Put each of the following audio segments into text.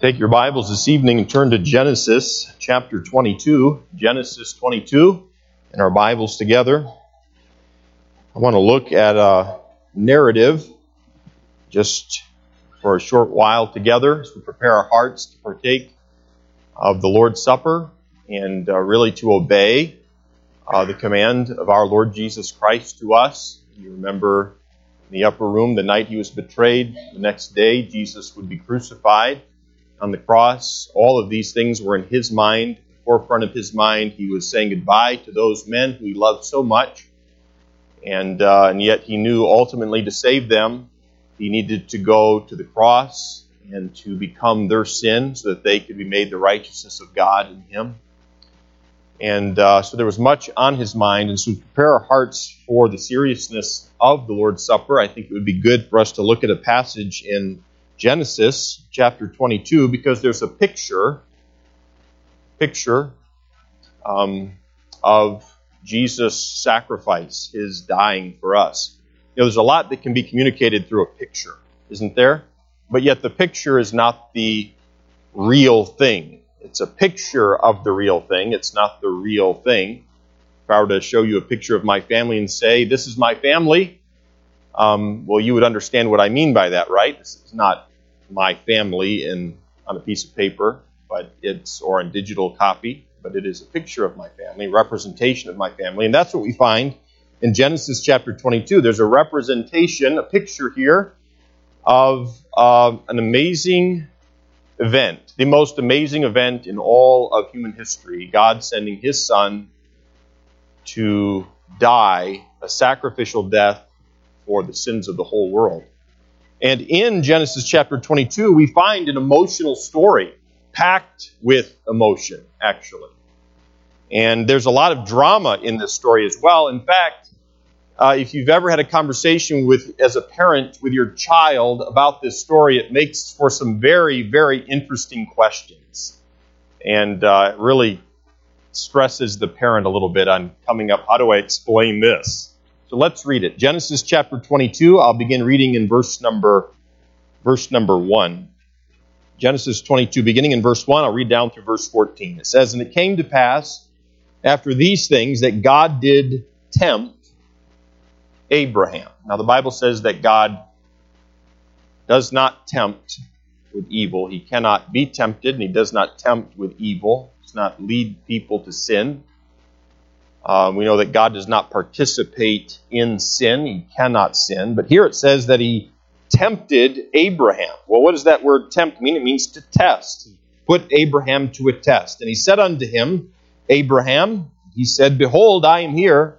Take your Bibles this evening and turn to Genesis chapter 22. Genesis 22 and our Bibles together. I want to look at a narrative just for a short while together as we prepare our hearts to partake of the Lord's Supper and uh, really to obey uh, the command of our Lord Jesus Christ to us. You remember in the upper room the night he was betrayed, the next day Jesus would be crucified on the cross. All of these things were in his mind, forefront of his mind. He was saying goodbye to those men who he loved so much, and, uh, and yet he knew ultimately to save them, he needed to go to the cross and to become their sin so that they could be made the righteousness of God in him. And uh, so there was much on his mind. And so we prepare our hearts for the seriousness of the Lord's Supper. I think it would be good for us to look at a passage in Genesis chapter 22 because there's a picture, picture um, of Jesus' sacrifice, his dying for us. You know, there's a lot that can be communicated through a picture, isn't there? But yet the picture is not the real thing it's a picture of the real thing. It's not the real thing. If I were to show you a picture of my family and say, This is my family, um, well, you would understand what I mean by that, right? This is not my family in, on a piece of paper, but it's or a digital copy, but it is a picture of my family, representation of my family. And that's what we find in Genesis chapter 22. There's a representation, a picture here of uh, an amazing event, the most amazing event in all of human history, God sending his son to die a sacrificial death for the sins of the whole world. And in Genesis chapter 22, we find an emotional story, packed with emotion, actually. And there's a lot of drama in this story as well. In fact, uh, if you've ever had a conversation with, as a parent, with your child about this story, it makes for some very, very interesting questions, and uh, really stresses the parent a little bit on coming up. How do I explain this? So let's read it. Genesis chapter 22. I'll begin reading in verse number verse number one. Genesis 22, beginning in verse 1, I'll read down through verse 14. It says, And it came to pass after these things that God did tempt Abraham. Now, the Bible says that God does not tempt with evil. He cannot be tempted, and he does not tempt with evil. He does not lead people to sin. Uh, we know that God does not participate in sin. He cannot sin. But here it says that he tempted Abraham. Well, what does that word tempt mean? It means to test. Put Abraham to a test. And he said unto him, Abraham, he said, Behold, I am here.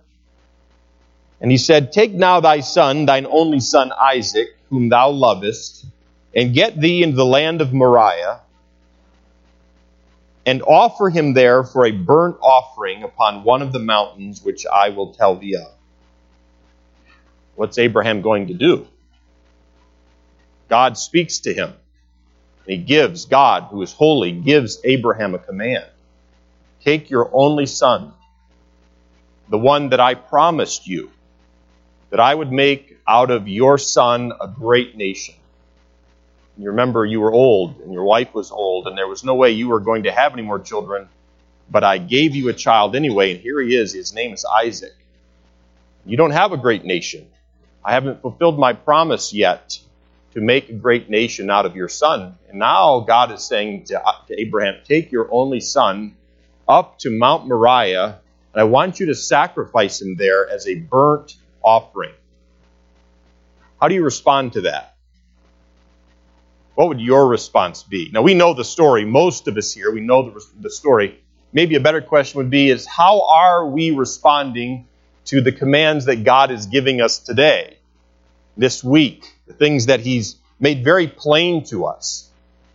And he said, Take now thy son, thine only son Isaac, whom thou lovest, and get thee into the land of Moriah, and offer him there for a burnt offering upon one of the mountains which I will tell thee of. What's Abraham going to do? God speaks to him. He gives, God, who is holy, gives Abraham a command. Take your only son, the one that I promised you, that I would make out of your son a great nation. You remember you were old and your wife was old, and there was no way you were going to have any more children, but I gave you a child anyway, and here he is. His name is Isaac. You don't have a great nation. I haven't fulfilled my promise yet to make a great nation out of your son. And now God is saying to, uh, to Abraham, Take your only son up to Mount Moriah, and I want you to sacrifice him there as a burnt offering. How do you respond to that? What would your response be? Now, we know the story. Most of us here, we know the, the story. Maybe a better question would be is how are we responding to the commands that God is giving us today, this week, the things that He's made very plain to us?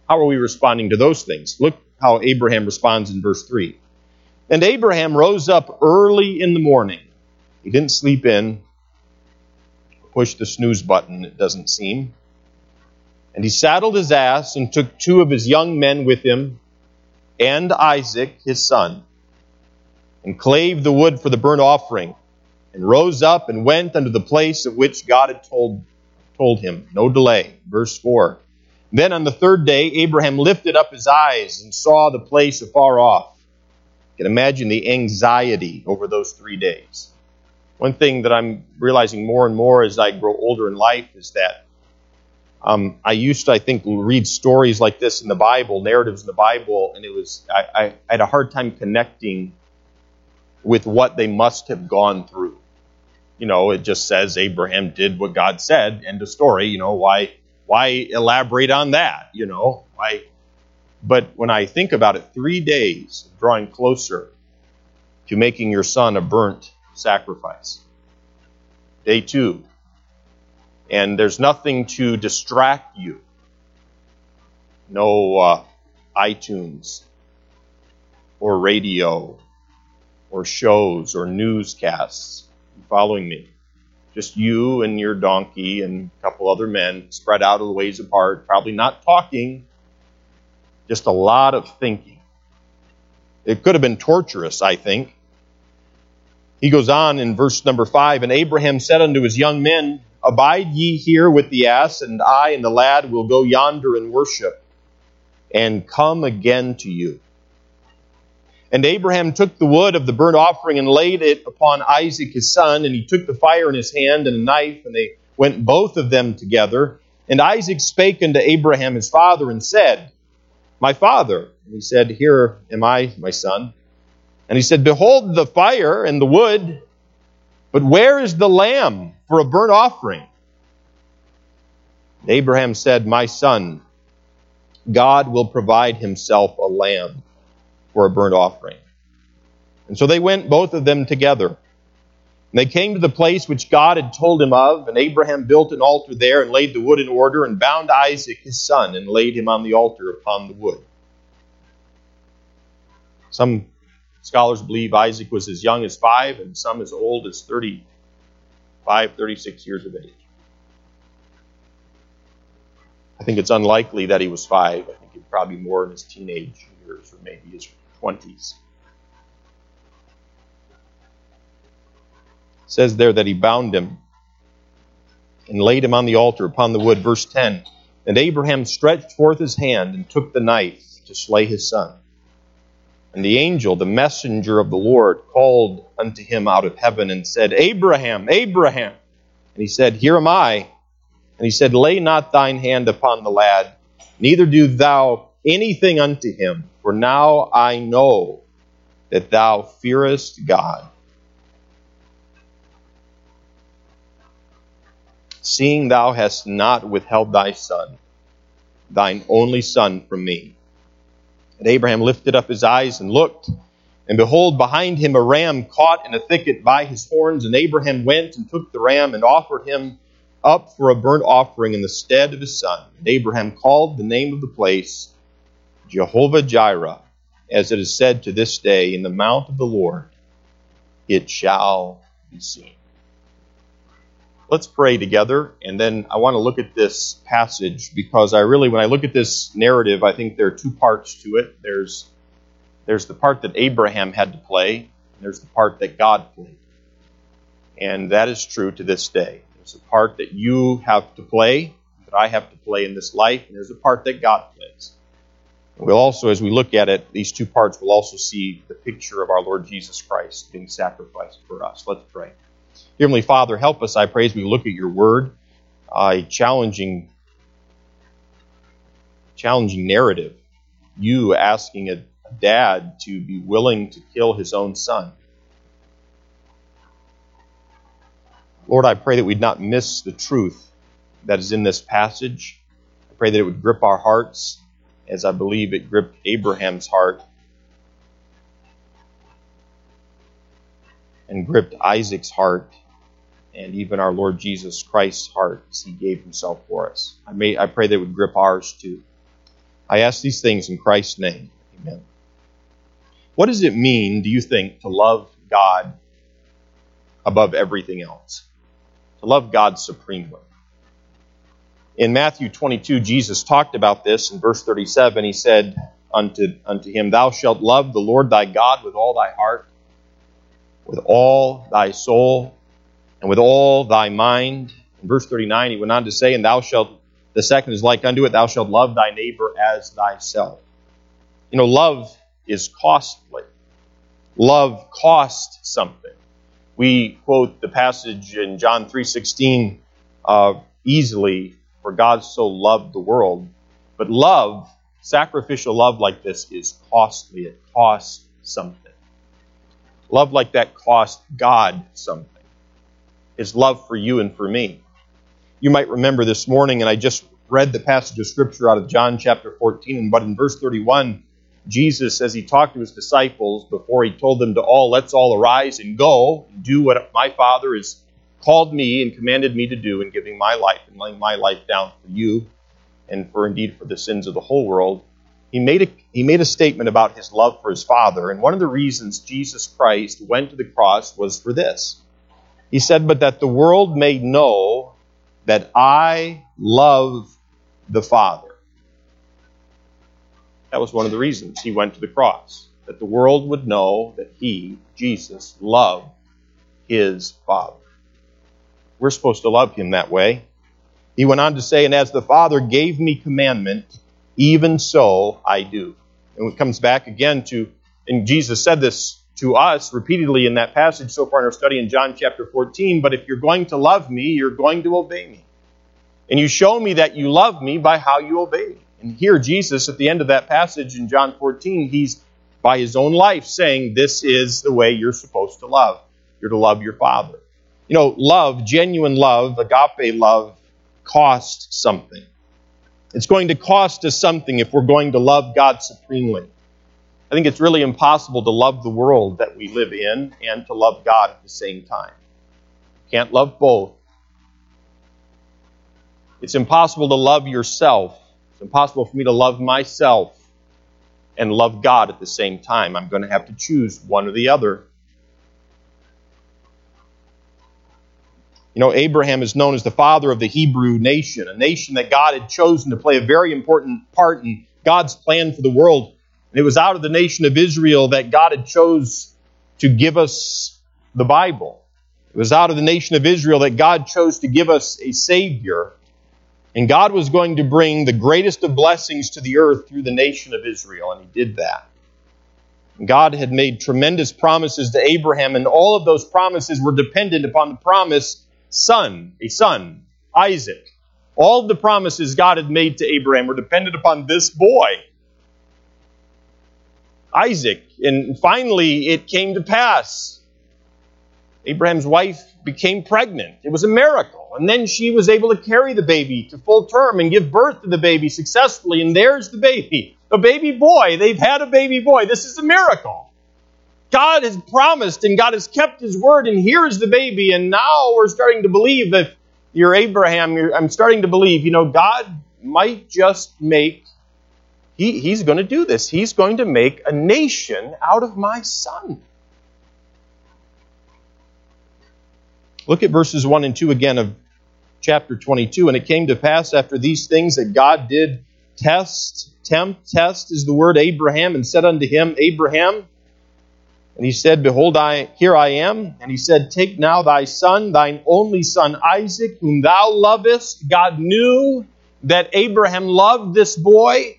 How are we responding to those things? Look how Abraham responds in verse 3. And Abraham rose up early in the morning. He didn't sleep in, push the snooze button, it doesn't seem. And he saddled his ass and took two of his young men with him and Isaac, his son, and clave the wood for the burnt offering, and rose up and went unto the place of which God had told, told him. No delay. Verse 4. Then on the third day, Abraham lifted up his eyes and saw the place afar off. You can imagine the anxiety over those three days. One thing that I'm realizing more and more as I grow older in life is that um, I used to, I think, read stories like this in the Bible, narratives in the Bible, and it was I, I, I had a hard time connecting with what they must have gone through. You know, it just says Abraham did what God said. End of story. You know, why why elaborate on that? You know, why? But when I think about it, three days drawing closer to making your son a burnt sacrifice. Day two. And there's nothing to distract you. No uh, iTunes or radio or shows or newscasts. You following me? Just you and your donkey and a couple other men spread out a ways apart, probably not talking, just a lot of thinking. It could have been torturous, I think. He goes on in verse number five, and Abraham said unto his young men, Abide ye here with the ass, and I and the lad will go yonder and worship, and come again to you. And Abraham took the wood of the burnt offering and laid it upon Isaac his son, and he took the fire in his hand and a knife, and they went both of them together. And Isaac spake unto Abraham his father and said, My father. And he said, Here am I, my son. And he said, Behold the fire and the wood, but where is the lamb for a burnt offering? Abraham said, My son, God will provide himself a lamb for a burnt offering. And so they went, both of them together. And they came to the place which God had told him of, and Abraham built an altar there and laid the wood in order, and bound Isaac his son, and laid him on the altar upon the wood. Some scholars believe Isaac was as young as five, and some as old as 35, 36 years of age. I think it's unlikely that he was five. I think he'd probably more in his teenage years, or maybe his 20s. It says there that he bound him and laid him on the altar upon the wood. Verse 10 And Abraham stretched forth his hand and took the knife to slay his son. And the angel, the messenger of the Lord, called unto him out of heaven and said, Abraham, Abraham. And he said, Here am I. And he said, Lay not thine hand upon the lad, neither do thou anything unto him, for now I know that thou fearest God. Seeing thou hast not withheld thy son, thine only son, from me. And Abraham lifted up his eyes and looked, and behold, behind him a ram caught in a thicket by his horns. And Abraham went and took the ram and offered him up for a burnt offering in the stead of his son. And Abraham called the name of the place Jehovah Jireh, as it is said to this day, in the mount of the Lord it shall be seen. Let's pray together, and then I want to look at this passage because I really, when I look at this narrative, I think there are two parts to it. There's there's the part that Abraham had to play, and there's the part that God played. And that is true to this day. There's a part that you have to play, that I have to play in this life, and there's a part that God plays. We'll also, as we look at it, these two parts, we'll also see the picture of our Lord Jesus Christ being sacrificed for us. Let's pray. Heavenly Father, help us, I pray, as we look at your word, a challenging, challenging narrative. You asking a dad to be willing to kill his own son. Lord, I pray that we'd not miss the truth that is in this passage. I pray that it would grip our hearts as I believe it gripped Abraham's heart and gripped Isaac's heart and even our Lord Jesus Christ's heart as he gave himself for us. I, may, I pray that would grip ours too. I ask these things in Christ's name. Amen. What does it mean, do you think, to love God above everything else? To love God supremely? In Matthew 22, Jesus talked about this in verse 37. He said unto, unto him, Thou shalt love the Lord thy God with all thy heart, with all thy soul, and with all thy mind. In verse 39, he went on to say, And thou shalt The second is like unto it, thou shalt love thy neighbor as thyself. You know, love is costly. Love costs something. We quote the passage in John 3.16 uh, easily, for God so loved the world. But love, sacrificial love like this is costly. It costs something. Love like that cost God something. His love for you and for me. You might remember this morning, and I just read the passage of Scripture out of John chapter 14, but in verse 31, Jesus, as he talked to his disciples before he told them to all, let's all arise and go and do what my Father has called me and commanded me to do in giving my life and laying my life down for you and for indeed for the sins of the whole world. He made a, he made a statement about his love for his Father, and one of the reasons Jesus Christ went to the cross was for this. He said, But that the world may know that I love the Father. That was one of the reasons he went to the cross, that the world would know that he, Jesus, loved his Father. We're supposed to love him that way. He went on to say, And as the Father gave me commandment, even so I do. And it comes back again to, and Jesus said this to us repeatedly in that passage so far in our study in John chapter 14. But if you're going to love me, you're going to obey me. And you show me that you love me by how you obey me. And here, Jesus, at the end of that passage in John 14, he's by his own life saying, This is the way you're supposed to love. You're to love your Father. You know, love, genuine love, agape love, costs something. It's going to cost us something if we're going to love God supremely. I think it's really impossible to love the world that we live in and to love God at the same time. Can't love both. It's impossible to love yourself it's impossible for me to love myself and love God at the same time. I'm going to have to choose one or the other. You know, Abraham is known as the father of the Hebrew nation, a nation that God had chosen to play a very important part in God's plan for the world. And it was out of the nation of Israel that God had chose to give us the Bible. It was out of the nation of Israel that God chose to give us a Savior. And God was going to bring the greatest of blessings to the earth through the nation of Israel, and He did that. God had made tremendous promises to Abraham, and all of those promises were dependent upon the promised son, a son, Isaac. All of the promises God had made to Abraham were dependent upon this boy, Isaac. And finally, it came to pass. Abraham's wife became pregnant. It was a miracle. And then she was able to carry the baby to full term and give birth to the baby successfully. And there's the baby, a baby boy. They've had a baby boy. This is a miracle. God has promised and God has kept his word, and here is the baby. And now we're starting to believe that you're Abraham, you're, I'm starting to believe, you know, God might just make, he, he's going to do this. He's going to make a nation out of my son. Look at verses 1 and 2 again of chapter 22. And it came to pass after these things that God did test, tempt, test is the word Abraham, and said unto him, Abraham, and he said, Behold, I here I am. And he said, Take now thy son, thine only son Isaac, whom thou lovest. God knew that Abraham loved this boy.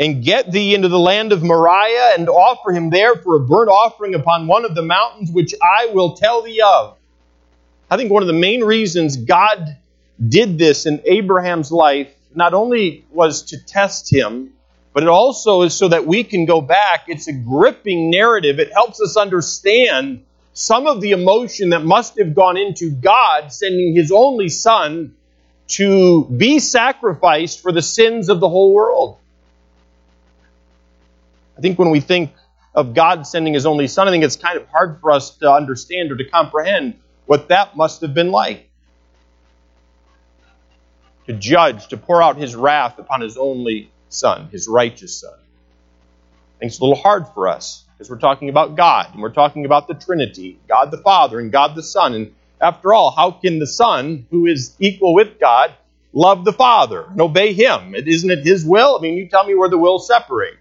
And get thee into the land of Moriah, and offer him there for a burnt offering upon one of the mountains which I will tell thee of. I think one of the main reasons God did this in Abraham's life not only was to test him, but it also is so that we can go back. It's a gripping narrative. It helps us understand some of the emotion that must have gone into God sending his only son to be sacrificed for the sins of the whole world. I think when we think of God sending his only son, I think it's kind of hard for us to understand or to comprehend what that must have been like. To judge, to pour out his wrath upon his only son, his righteous son. I think it's a little hard for us because we're talking about God and we're talking about the Trinity God the Father and God the Son. And after all, how can the Son, who is equal with God, love the Father and obey Him? Isn't it His will? I mean, you tell me where the will separate.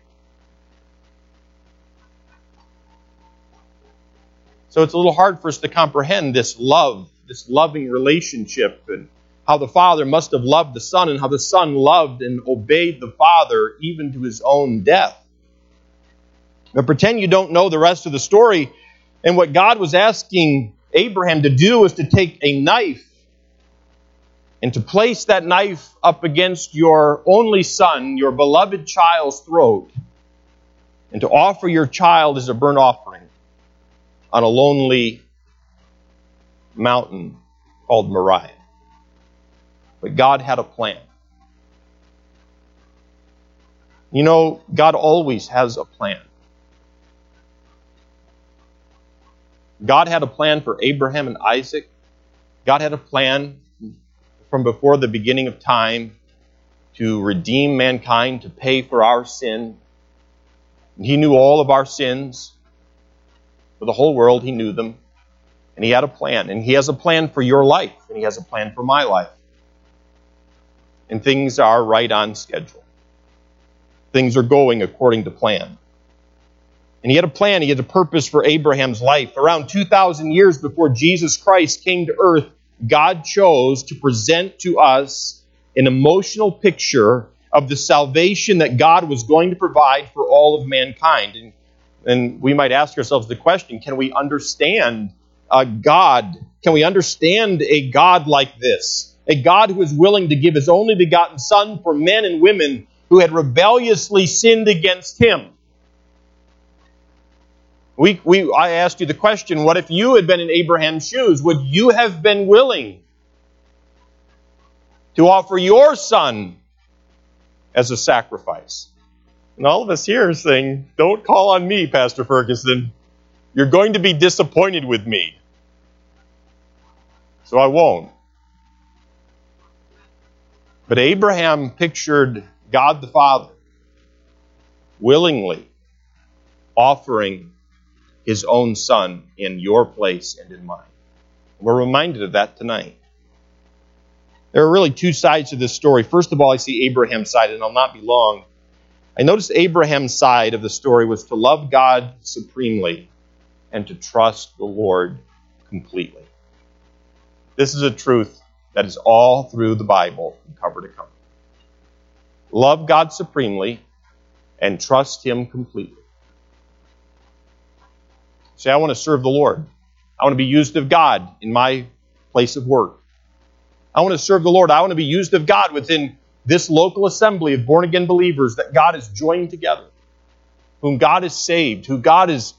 So it's a little hard for us to comprehend this love, this loving relationship, and how the Father must have loved the Son and how the Son loved and obeyed the Father even to his own death. But pretend you don't know the rest of the story. And what God was asking Abraham to do was to take a knife and to place that knife up against your only son, your beloved child's throat, and to offer your child as a burnt offering on a lonely mountain called Moriah. But God had a plan. You know, God always has a plan. God had a plan for Abraham and Isaac. God had a plan from before the beginning of time to redeem mankind, to pay for our sin. He knew all of our sins. For the whole world, He knew them. And He had a plan. And He has a plan for your life. And He has a plan for my life and things are right on schedule. Things are going according to plan. And he had a plan, he had a purpose for Abraham's life. Around 2,000 years before Jesus Christ came to earth, God chose to present to us an emotional picture of the salvation that God was going to provide for all of mankind. And, and we might ask ourselves the question can we understand a God? Can we understand a God like this? a God who is willing to give his only begotten Son for men and women who had rebelliously sinned against him. We, we, I asked you the question what if you had been in Abraham's shoes? Would you have been willing to offer your son as a sacrifice? And all of us here are saying, Don't call on me, Pastor Ferguson. You're going to be disappointed with me. So I won't. But Abraham pictured God the Father willingly offering his own son in your place and in mine. We're reminded of that tonight. There are really two sides to this story. First of all, I see Abraham's side, and I'll not be long. I noticed Abraham's side of the story was to love God supremely and to trust the Lord completely. This is a truth that is all through the Bible from cover to cover. Love God supremely and trust Him completely. Say, I want to serve the Lord. I want to be used of God in my place of work. I want to serve the Lord. I want to be used of God within this local assembly of born again believers that God has joined together, whom God has saved, who God is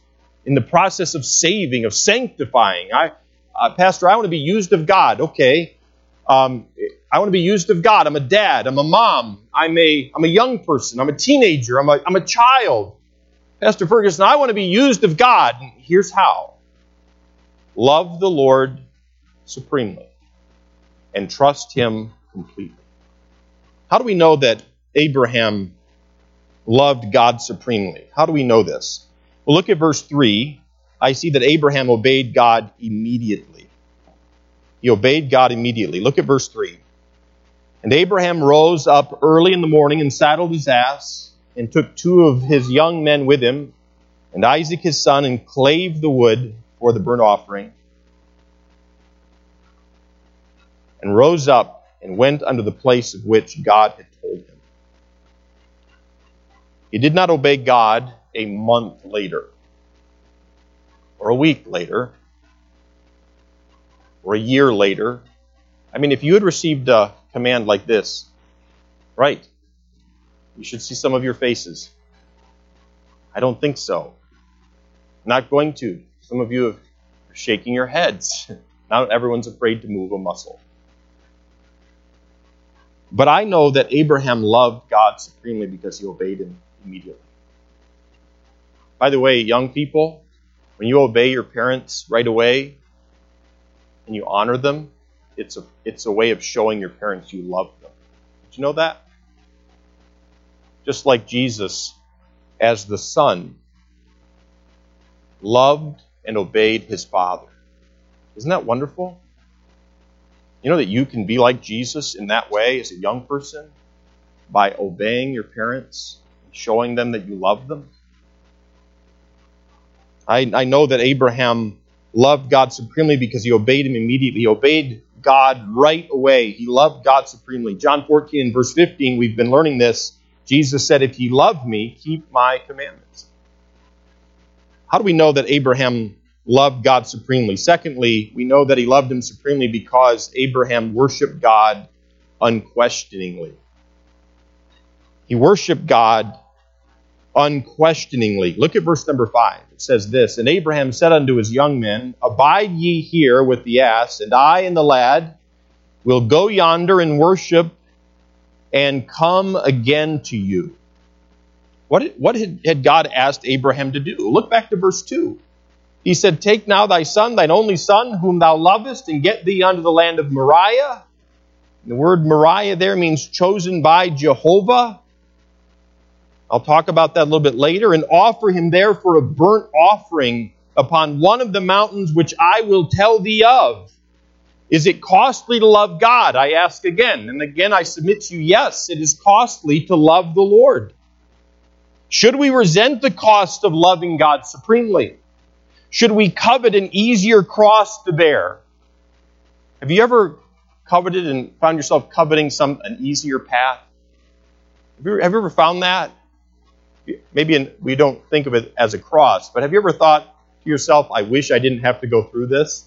in the process of saving, of sanctifying. I, uh, Pastor, I want to be used of God. Okay, um, I want to be used of God. I'm a dad. I'm a mom. I'm a, I'm a young person. I'm a teenager. I'm a, I'm a child. Pastor Ferguson, I want to be used of God. And here's how love the Lord supremely and trust Him completely. How do we know that Abraham loved God supremely? How do we know this? Well, look at verse 3. I see that Abraham obeyed God immediately. He obeyed God immediately. Look at verse 3. And Abraham rose up early in the morning and saddled his ass and took two of his young men with him and Isaac his son and clave the wood for the burnt offering and rose up and went unto the place of which God had told him. He did not obey God a month later or a week later or a year later. I mean, if you had received a command like this, right, you should see some of your faces. I don't think so. Not going to. Some of you are shaking your heads. Not everyone's afraid to move a muscle. But I know that Abraham loved God supremely because he obeyed him immediately. By the way, young people, when you obey your parents right away, and you honor them, it's a, it's a way of showing your parents you love them. Did you know that? Just like Jesus, as the Son, loved and obeyed his Father. Isn't that wonderful? You know that you can be like Jesus in that way as a young person by obeying your parents, showing them that you love them? I, I know that Abraham loved God supremely because he obeyed him immediately. He obeyed God right away. He loved God supremely. John 14 and verse 15, we've been learning this. Jesus said, If ye love me, keep my commandments. How do we know that Abraham loved God supremely? Secondly, we know that he loved him supremely because Abraham worshiped God unquestioningly. He worshiped God unquestioningly. Look at verse number 5. It says this And Abraham said unto his young men, Abide ye here with the ass, and I and the lad will go yonder and worship and come again to you. What, what had God asked Abraham to do? Look back to verse 2. He said, Take now thy son, thine only son, whom thou lovest, and get thee unto the land of Moriah. The word Moriah there means chosen by Jehovah. I'll talk about that a little bit later. And offer him there for a burnt offering upon one of the mountains which I will tell thee of. Is it costly to love God? I ask again. And again, I submit to you, yes, it is costly to love the Lord. Should we resent the cost of loving God supremely? Should we covet an easier cross to bear? Have you ever coveted and found yourself coveting some an easier path? Have you, have you ever found that? Maybe in, we don't think of it as a cross, but have you ever thought to yourself, I wish I didn't have to go through this?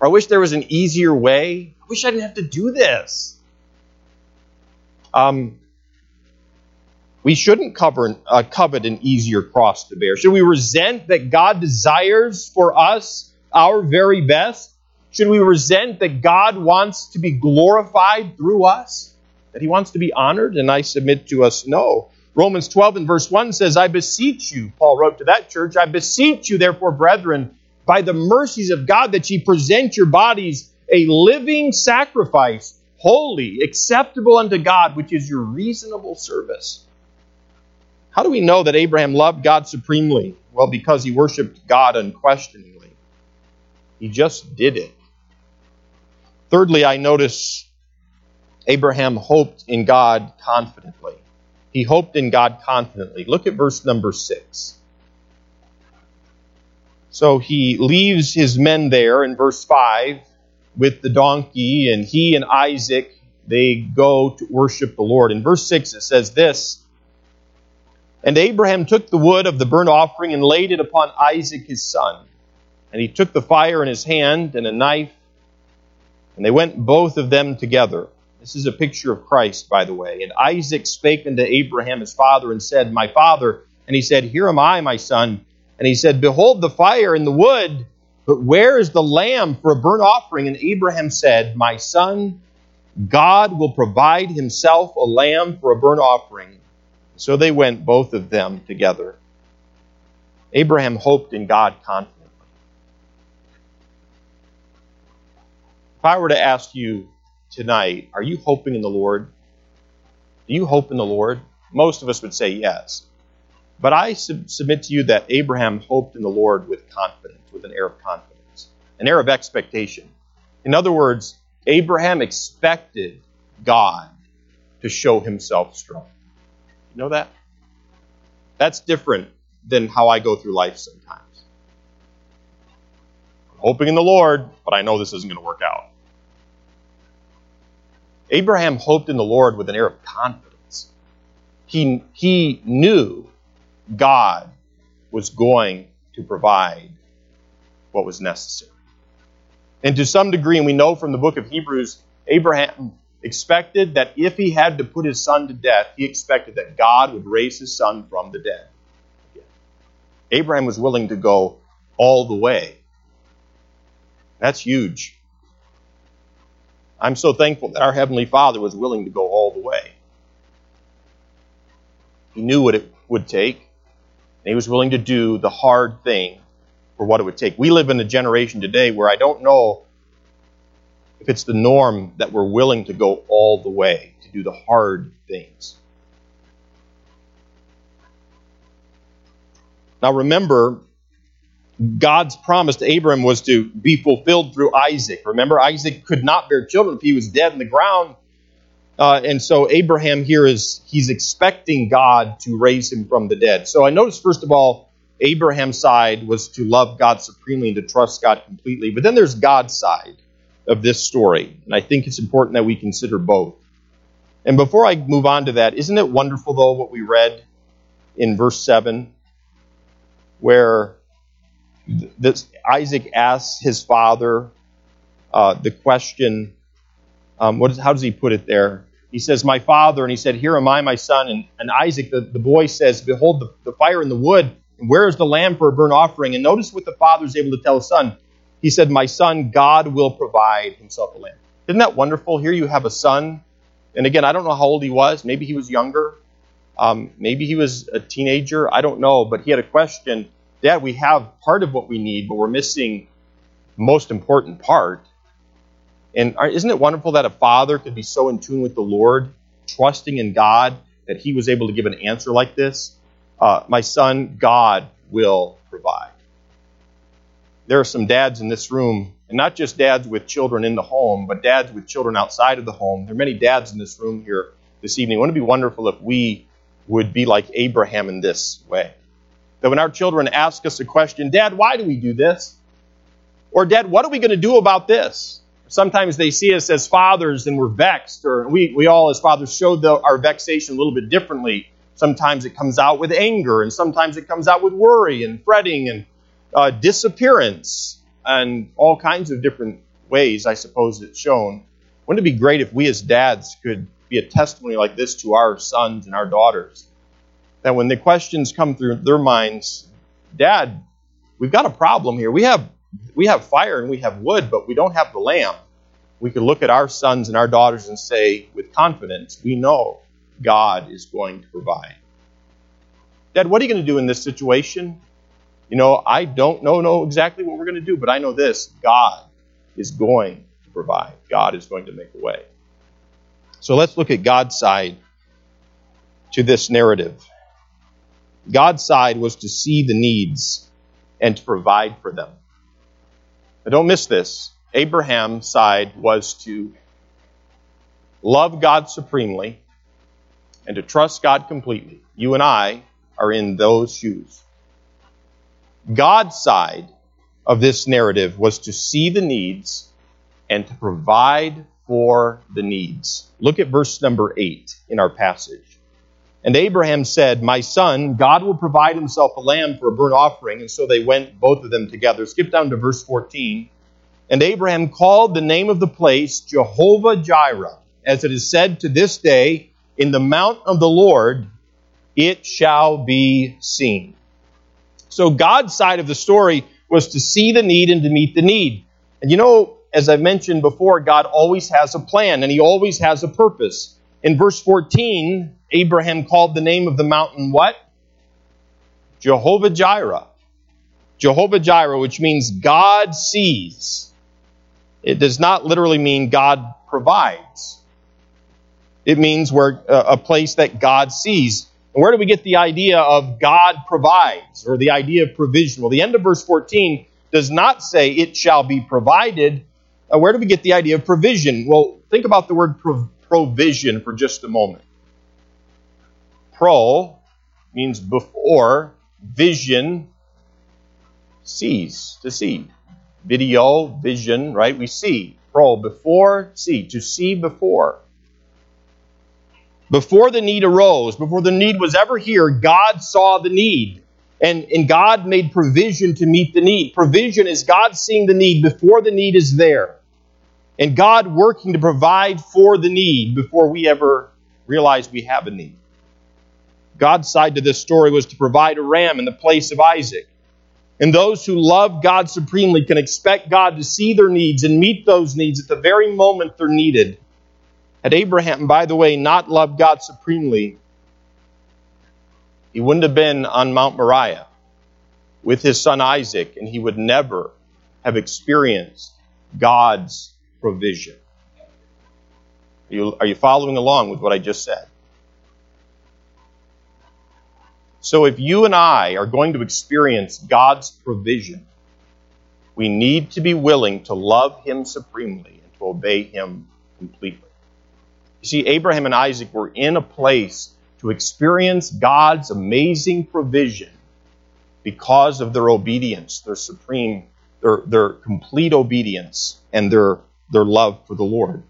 Or I wish there was an easier way. I wish I didn't have to do this. Um, we shouldn't cover, uh, covet an easier cross to bear. Should we resent that God desires for us our very best? Should we resent that God wants to be glorified through us? That he wants to be honored? And I submit to us, no. Romans 12 and verse 1 says, I beseech you, Paul wrote to that church, I beseech you, therefore, brethren, by the mercies of God that ye present your bodies a living sacrifice, holy, acceptable unto God, which is your reasonable service. How do we know that Abraham loved God supremely? Well, because he worshiped God unquestioningly. He just did it. Thirdly, I notice Abraham hoped in God confidently. He hoped in God confidently. Look at verse number 6. So he leaves his men there in verse 5 with the donkey, and he and Isaac, they go to worship the Lord. In verse 6, it says this And Abraham took the wood of the burnt offering and laid it upon Isaac his son. And he took the fire in his hand and a knife, and they went both of them together. This is a picture of Christ, by the way. And Isaac spake unto Abraham his father and said, My father. And he said, Here am I, my son. And he said, Behold the fire and the wood, but where is the lamb for a burnt offering? And Abraham said, My son, God will provide himself a lamb for a burnt offering. So they went, both of them, together. Abraham hoped in God confidently. If I were to ask you tonight, are you hoping in the Lord? Do you hope in the Lord? Most of us would say yes. But I sub- submit to you that Abraham hoped in the Lord with confidence, with an air of confidence, an air of expectation. In other words, Abraham expected God to show himself strong. You know that? That's different than how I go through life sometimes. I'm hoping in the Lord, but I know this isn't going to work out. Abraham hoped in the Lord with an air of confidence. He, he knew God was going to provide what was necessary. And to some degree, and we know from the book of Hebrews, Abraham expected that if he had to put his son to death, he expected that God would raise his son from the dead. Abraham was willing to go all the way. That's huge. I'm so thankful that our Heavenly Father was willing to go all the way. He knew what it would take. And he was willing to do the hard thing for what it would take. We live in a generation today where I don't know if it's the norm that we're willing to go all the way to do the hard things. Now remember, God's promise to Abram was to be fulfilled through Isaac. Remember, Isaac could not bear children if he was dead in the ground. Uh, and so Abraham here is, he's expecting God to raise him from the dead. So I notice, first of all, Abraham's side was to love God supremely and to trust God completely. But then there's God's side. Of this story. And I think it's important that we consider both. And before I move on to that, isn't it wonderful, though, what we read in verse 7, where this, Isaac asks his father uh, the question, um, what is, how does he put it there? He says, My father, and he said, Here am I, my son. And, and Isaac, the, the boy, says, Behold the, the fire and the wood, and where is the lamb for a burnt offering? And notice what the father is able to tell his son. He said, My son, God will provide himself a lamb. Isn't that wonderful? Here you have a son. And again, I don't know how old he was. Maybe he was younger. Um, maybe he was a teenager. I don't know. But he had a question Dad, we have part of what we need, but we're missing the most important part. And isn't it wonderful that a father could be so in tune with the Lord, trusting in God, that he was able to give an answer like this? Uh, my son, God will provide. There are some dads in this room, and not just dads with children in the home, but dads with children outside of the home. There are many dads in this room here this evening. Wouldn't it be wonderful if we would be like Abraham in this way? That when our children ask us a question, Dad, why do we do this? Or, Dad, what are we going to do about this? Sometimes they see us as fathers and we're vexed, or we, we all, as fathers, show the, our vexation a little bit differently. Sometimes it comes out with anger, and sometimes it comes out with worry and fretting and uh, disappearance, and all kinds of different ways, I suppose, it's shown. Wouldn't it be great if we as dads could be a testimony like this to our sons and our daughters? that when the questions come through their minds, Dad, we've got a problem here. We have we have fire and we have wood, but we don't have the lamp. We could look at our sons and our daughters and say with confidence, we know God is going to provide. Dad, what are you going to do in this situation? You know, I don't know, know exactly what we're going to do, but I know this God is going to provide. God is going to make a way. So let's look at God's side to this narrative. God's side was to see the needs and to provide for them. Now, don't miss this. Abraham's side was to love God supremely and to trust God completely. You and I are in those shoes. God's side of this narrative was to see the needs and to provide for the needs. Look at verse number 8 in our passage. And Abraham said, My son, God will provide himself a lamb for a burnt offering. And so they went, both of them together. Skip down to verse 14. And Abraham called the name of the place Jehovah Jireh, as it is said to this day, In the mount of the Lord it shall be seen. So God's side of the story was to see the need and to meet the need. And you know, as I mentioned before, God always has a plan and he always has a purpose. In verse 14, Abraham called the name of the mountain what? Jehovah Jireh. Jehovah Jireh, which means God sees. It does not literally mean God provides. It means where uh, a place that God sees. And where do we get the idea of God provides or the idea of provision? Well, the end of verse 14 does not say it shall be provided. Uh, where do we get the idea of provision? Well, think about the word provision for just a moment. Pro means before, vision, sees, to see. Video, vision, right? We see. Pro, before, see, to see before. Before the need arose, before the need was ever here, God saw the need. And, and God made provision to meet the need. Provision is God seeing the need before the need is there. And God working to provide for the need before we ever realize we have a need. God's side to this story was to provide a ram in the place of Isaac. And those who love God supremely can expect God to see their needs and meet those needs at the very moment they're needed. Had Abraham, by the way, not loved God supremely, he wouldn't have been on Mount Moriah with his son Isaac, and he would never have experienced God's provision. Are you, are you following along with what I just said? So if you and I are going to experience God's provision, we need to be willing to love Him supremely and to obey Him completely. You see, Abraham and Isaac were in a place to experience God's amazing provision because of their obedience, their supreme, their, their complete obedience, and their their love for the Lord.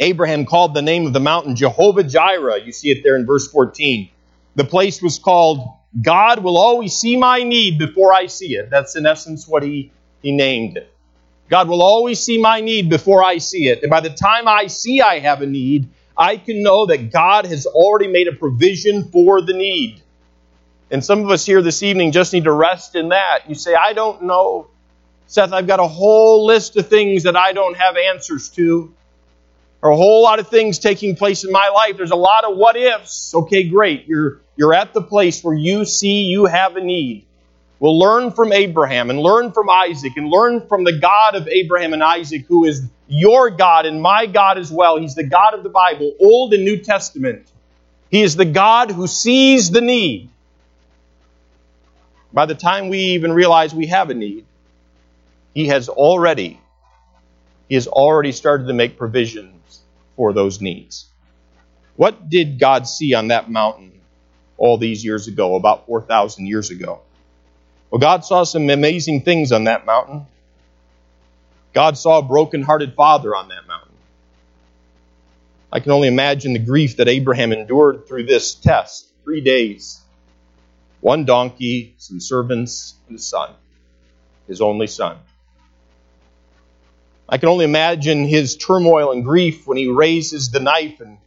Abraham called the name of the mountain Jehovah Jireh. You see it there in verse 14. The place was called God will always see my need before I see it. That's in essence what he, he named it. God will always see my need before I see it. And by the time I see I have a need, I can know that God has already made a provision for the need. And some of us here this evening just need to rest in that. You say, I don't know. Seth, I've got a whole list of things that I don't have answers to are a whole lot of things taking place in my life. There's a lot of what ifs. Okay, great. You're, you're at the place where you see you have a need. We'll learn from Abraham and learn from Isaac and learn from the God of Abraham and Isaac, who is your God and my God as well. He's the God of the Bible, Old and New Testament. He is the God who sees the need. By the time we even realize we have a need, He has already, He has already started to make provisions for those needs. What did God see on that mountain all these years ago, about 4,000 years ago? Well, God saw some amazing things on that mountain. God saw a broken-hearted father on that mountain. I can only imagine the grief that Abraham endured through this test. Three days. One donkey, some servants, and a son. His only son. I can only imagine his turmoil and grief when he raises the knife. And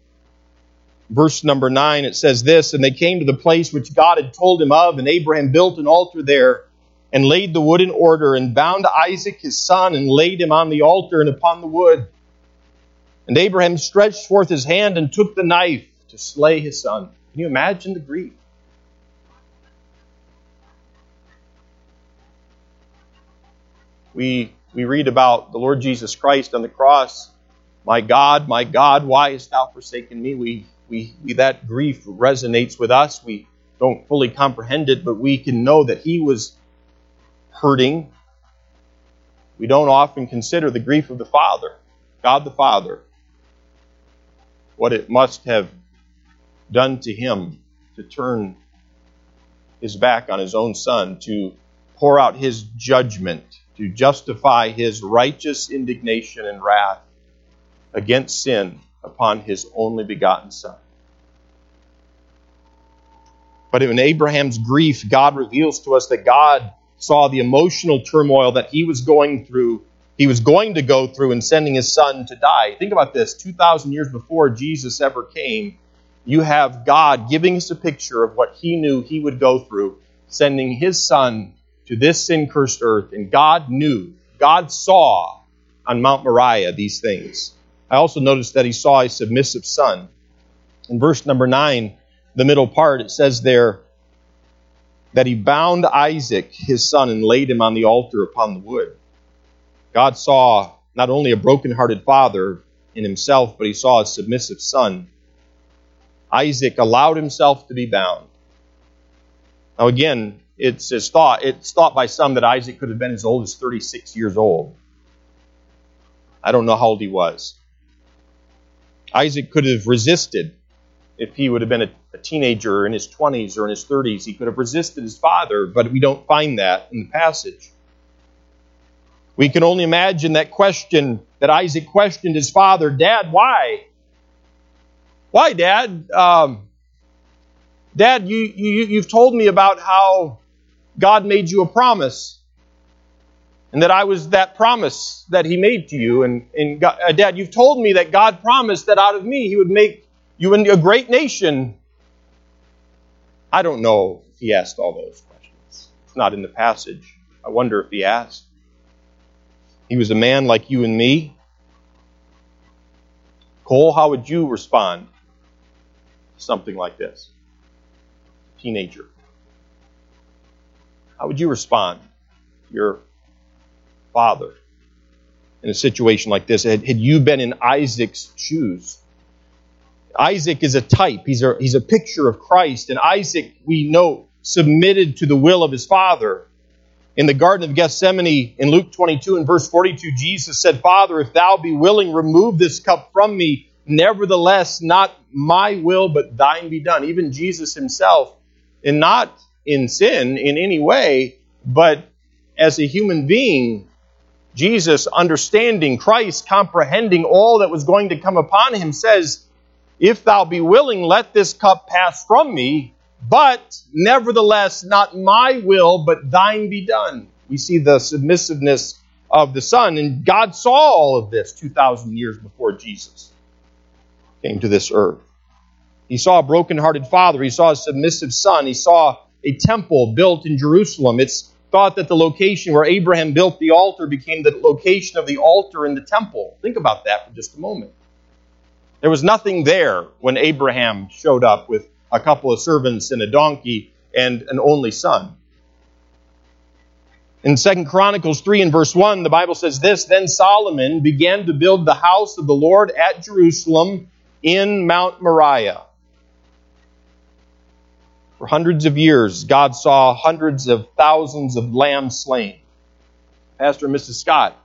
verse number 9, it says this And they came to the place which God had told him of, and Abraham built an altar there and laid the wood in order, and bound Isaac his son, and laid him on the altar and upon the wood. And Abraham stretched forth his hand and took the knife to slay his son. Can you imagine the grief? We we read about the Lord Jesus Christ on the cross. My God, my God, why hast thou forsaken me? We, we, we, that grief resonates with us. We don't fully comprehend it, but we can know that he was hurting. We don't often consider the grief of the Father, God the Father, what it must have done to him to turn his back on his own son, to pour out his judgment to justify his righteous indignation and wrath against sin upon his only begotten Son. But in Abraham's grief, God reveals to us that God saw the emotional turmoil that he was going through, he was going to go through in sending his son to die. Think about this 2,000 years before Jesus ever came, you have God giving us a picture of what he knew he would go through, sending his son to this sin cursed earth, and God knew, God saw on Mount Moriah these things. I also noticed that he saw a submissive son. In verse number 9, the middle part, it says there that he bound Isaac, his son, and laid him on the altar upon the wood. God saw not only a broken-hearted father in himself, but he saw a submissive son. Isaac allowed himself to be bound. Now, again, it's, it's, thought, it's thought by some that Isaac could have been as old as 36 years old. I don't know how old he was. Isaac could have resisted if he would have been a, a teenager in his 20s or in his 30s. He could have resisted his father, but we don't find that in the passage. We can only imagine that question that Isaac questioned his father Dad, why? Why, Dad? Um, Dad, you, you, you've told me about how God made you a promise. And that I was that promise that He made to you. And, and God, uh, Dad, you've told me that God promised that out of me He would make you a great nation. I don't know if He asked all those questions. It's not in the passage. I wonder if He asked. He was a man like you and me. Cole, how would you respond to something like this? Teenager. How would you respond your father in a situation like this? Had, had you been in Isaac's shoes? Isaac is a type, he's a, he's a picture of Christ. And Isaac, we know, submitted to the will of his father. In the Garden of Gethsemane, in Luke 22 and verse 42, Jesus said, Father, if thou be willing, remove this cup from me. Nevertheless, not my will, but thine be done. Even Jesus himself, and not in sin in any way, but as a human being, Jesus, understanding Christ, comprehending all that was going to come upon him, says, If thou be willing, let this cup pass from me, but nevertheless, not my will, but thine be done. We see the submissiveness of the Son, and God saw all of this 2,000 years before Jesus came to this earth. He saw a broken-hearted father, he saw a submissive son, he saw a temple built in Jerusalem. It's thought that the location where Abraham built the altar became the location of the altar in the temple. Think about that for just a moment. There was nothing there when Abraham showed up with a couple of servants and a donkey and an only son. In 2 Chronicles 3 and verse 1, the Bible says this Then Solomon began to build the house of the Lord at Jerusalem in Mount Moriah. For hundreds of years, God saw hundreds of thousands of lambs slain. Pastor and Mrs. Scott,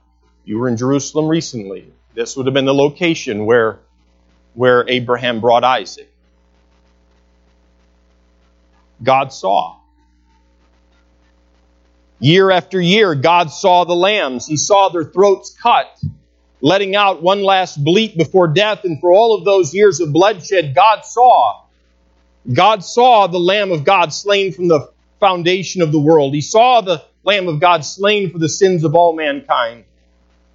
you were in Jerusalem recently. This would have been the location where, where Abraham brought Isaac. God saw. Year after year, God saw the lambs. He saw their throats cut, letting out one last bleat before death. And for all of those years of bloodshed, God saw God saw the Lamb of God slain from the foundation of the world. He saw the Lamb of God slain for the sins of all mankind.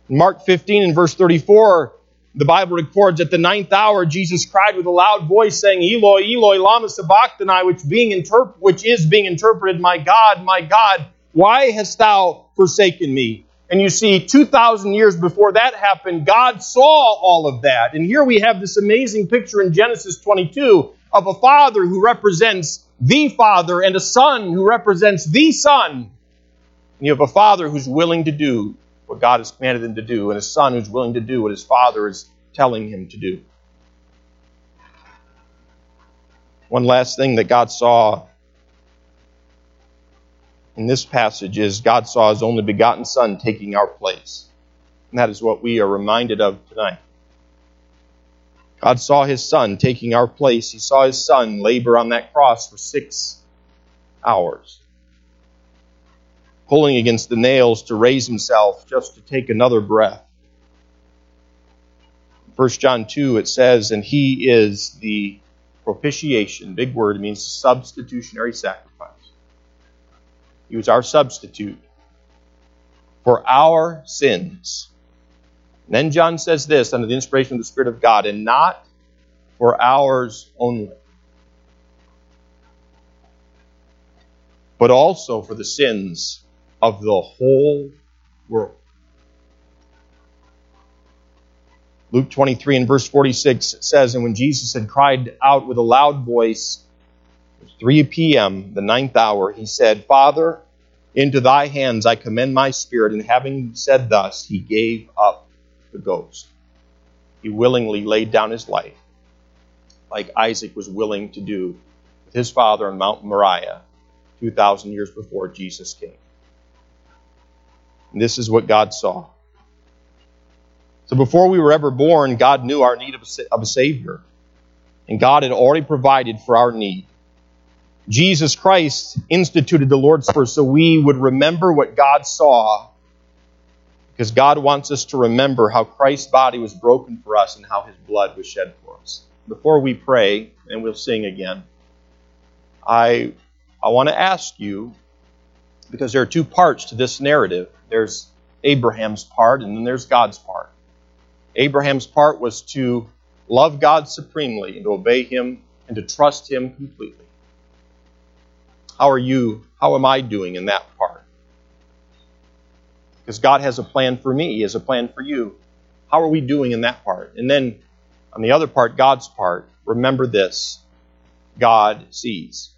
In Mark 15 and verse 34, the Bible records at the ninth hour, Jesus cried with a loud voice, saying, Eloi, Eloi, lama sabachthani, which, being interp- which is being interpreted, My God, my God, why hast thou forsaken me? And you see, 2,000 years before that happened, God saw all of that. And here we have this amazing picture in Genesis 22 of a father who represents the father and a son who represents the son. And you have a father who's willing to do what God has commanded him to do, and a son who's willing to do what his father is telling him to do. One last thing that God saw in this passage is God saw his only begotten Son taking our place. And that is what we are reminded of tonight. God saw his son taking our place. He saw his son labor on that cross for six hours, pulling against the nails to raise himself just to take another breath. 1 John 2, it says, And he is the propitiation. Big word, it means substitutionary sacrifice. He was our substitute for our sins then John says this under the inspiration of the Spirit of God, and not for ours only, but also for the sins of the whole world. Luke 23 and verse 46 says, And when Jesus had cried out with a loud voice, it was 3 p.m., the ninth hour, he said, Father, into thy hands I commend my spirit. And having said thus, he gave up the ghost. He willingly laid down his life, like Isaac was willing to do with his father on Mount Moriah 2,000 years before Jesus came. And this is what God saw. So before we were ever born, God knew our need of a Savior. And God had already provided for our need. Jesus Christ instituted the Lord's Supper so we would remember what God saw because God wants us to remember how Christ's body was broken for us and how his blood was shed for us. Before we pray, and we'll sing again, I, I want to ask you, because there are two parts to this narrative there's Abraham's part, and then there's God's part. Abraham's part was to love God supremely and to obey him and to trust him completely. How are you? How am I doing in that part? Because God has a plan for me, He has a plan for you. How are we doing in that part? And then on the other part, God's part, remember this God sees.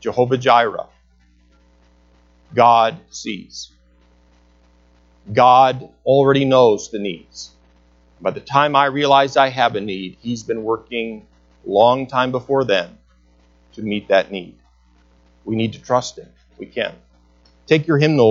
Jehovah Jireh. God sees. God already knows the needs. By the time I realize I have a need, He's been working long time before then to meet that need. We need to trust Him. We can. Take your hymnals.